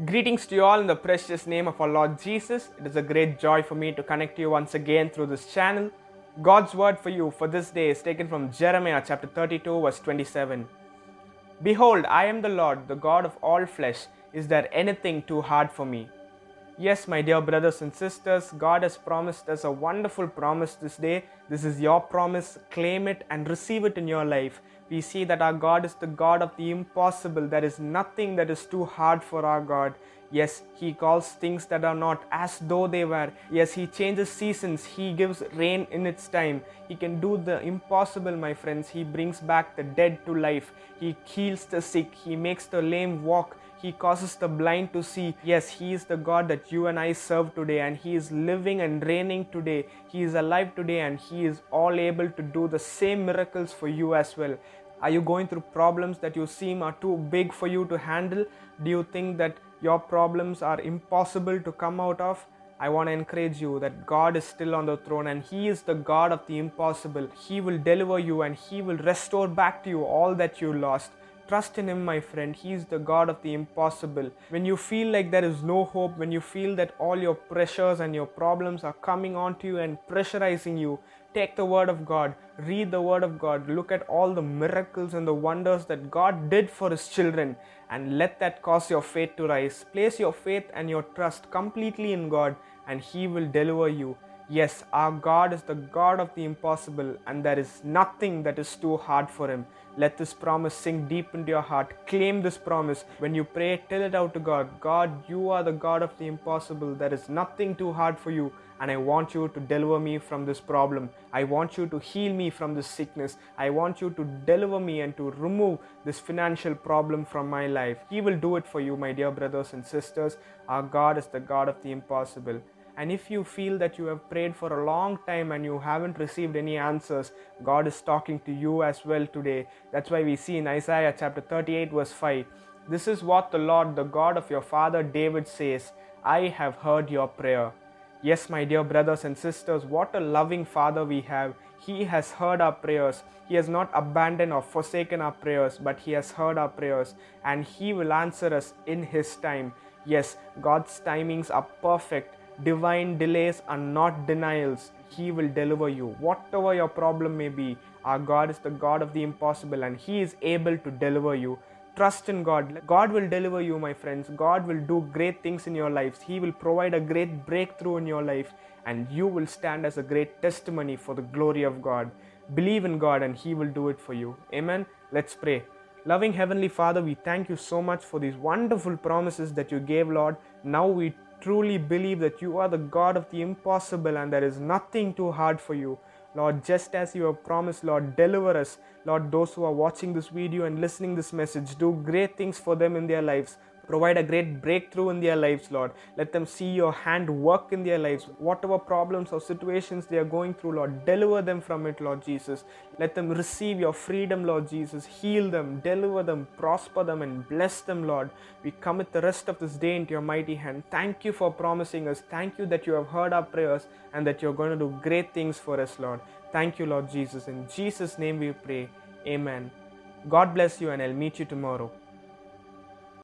Greetings to you all in the precious name of our Lord Jesus. It is a great joy for me to connect you once again through this channel. God's word for you for this day is taken from Jeremiah chapter 32, verse 27. Behold, I am the Lord, the God of all flesh. Is there anything too hard for me? Yes, my dear brothers and sisters, God has promised us a wonderful promise this day. This is your promise. Claim it and receive it in your life. We see that our God is the God of the impossible. There is nothing that is too hard for our God. Yes, He calls things that are not as though they were. Yes, He changes seasons. He gives rain in its time. He can do the impossible, my friends. He brings back the dead to life. He heals the sick. He makes the lame walk. He causes the blind to see. Yes, He is the God that you and I serve today, and He is living and reigning today. He is alive today, and He is all able to do the same miracles for you as well. Are you going through problems that you seem are too big for you to handle? Do you think that your problems are impossible to come out of? I want to encourage you that God is still on the throne and He is the God of the impossible. He will deliver you and He will restore back to you all that you lost. Trust in Him, my friend. He is the God of the impossible. When you feel like there is no hope, when you feel that all your pressures and your problems are coming onto you and pressurizing you, take the Word of God, read the Word of God, look at all the miracles and the wonders that God did for His children, and let that cause your faith to rise. Place your faith and your trust completely in God, and He will deliver you. Yes, our God is the God of the impossible, and there is nothing that is too hard for Him. Let this promise sink deep into your heart. Claim this promise. When you pray, tell it out to God God, you are the God of the impossible. There is nothing too hard for you, and I want you to deliver me from this problem. I want you to heal me from this sickness. I want you to deliver me and to remove this financial problem from my life. He will do it for you, my dear brothers and sisters. Our God is the God of the impossible. And if you feel that you have prayed for a long time and you haven't received any answers, God is talking to you as well today. That's why we see in Isaiah chapter 38, verse 5 This is what the Lord, the God of your father David, says I have heard your prayer. Yes, my dear brothers and sisters, what a loving Father we have. He has heard our prayers. He has not abandoned or forsaken our prayers, but He has heard our prayers and He will answer us in His time. Yes, God's timings are perfect divine delays are not denials. He will deliver you. Whatever your problem may be, our God is the God of the impossible and He is able to deliver you. Trust in God. God will deliver you, my friends. God will do great things in your lives. He will provide a great breakthrough in your life, and you will stand as a great testimony for the glory of God. Believe in God, and He will do it for you. Amen. Let's pray. Loving Heavenly Father, we thank you so much for these wonderful promises that you gave, Lord. Now we truly believe that you are the God of the impossible and there is nothing too hard for you. Lord, just as you have promised, Lord, deliver us. Lord, those who are watching this video and listening this message, do great things for them in their lives. Provide a great breakthrough in their lives, Lord. Let them see your hand work in their lives. Whatever problems or situations they are going through, Lord, deliver them from it, Lord Jesus. Let them receive your freedom, Lord Jesus. Heal them, deliver them, prosper them, and bless them, Lord. We commit the rest of this day into your mighty hand. Thank you for promising us. Thank you that you have heard our prayers and that you're going to do great things for us, Lord. Thank you, Lord Jesus. In Jesus' name we pray. Amen. God bless you, and I'll meet you tomorrow.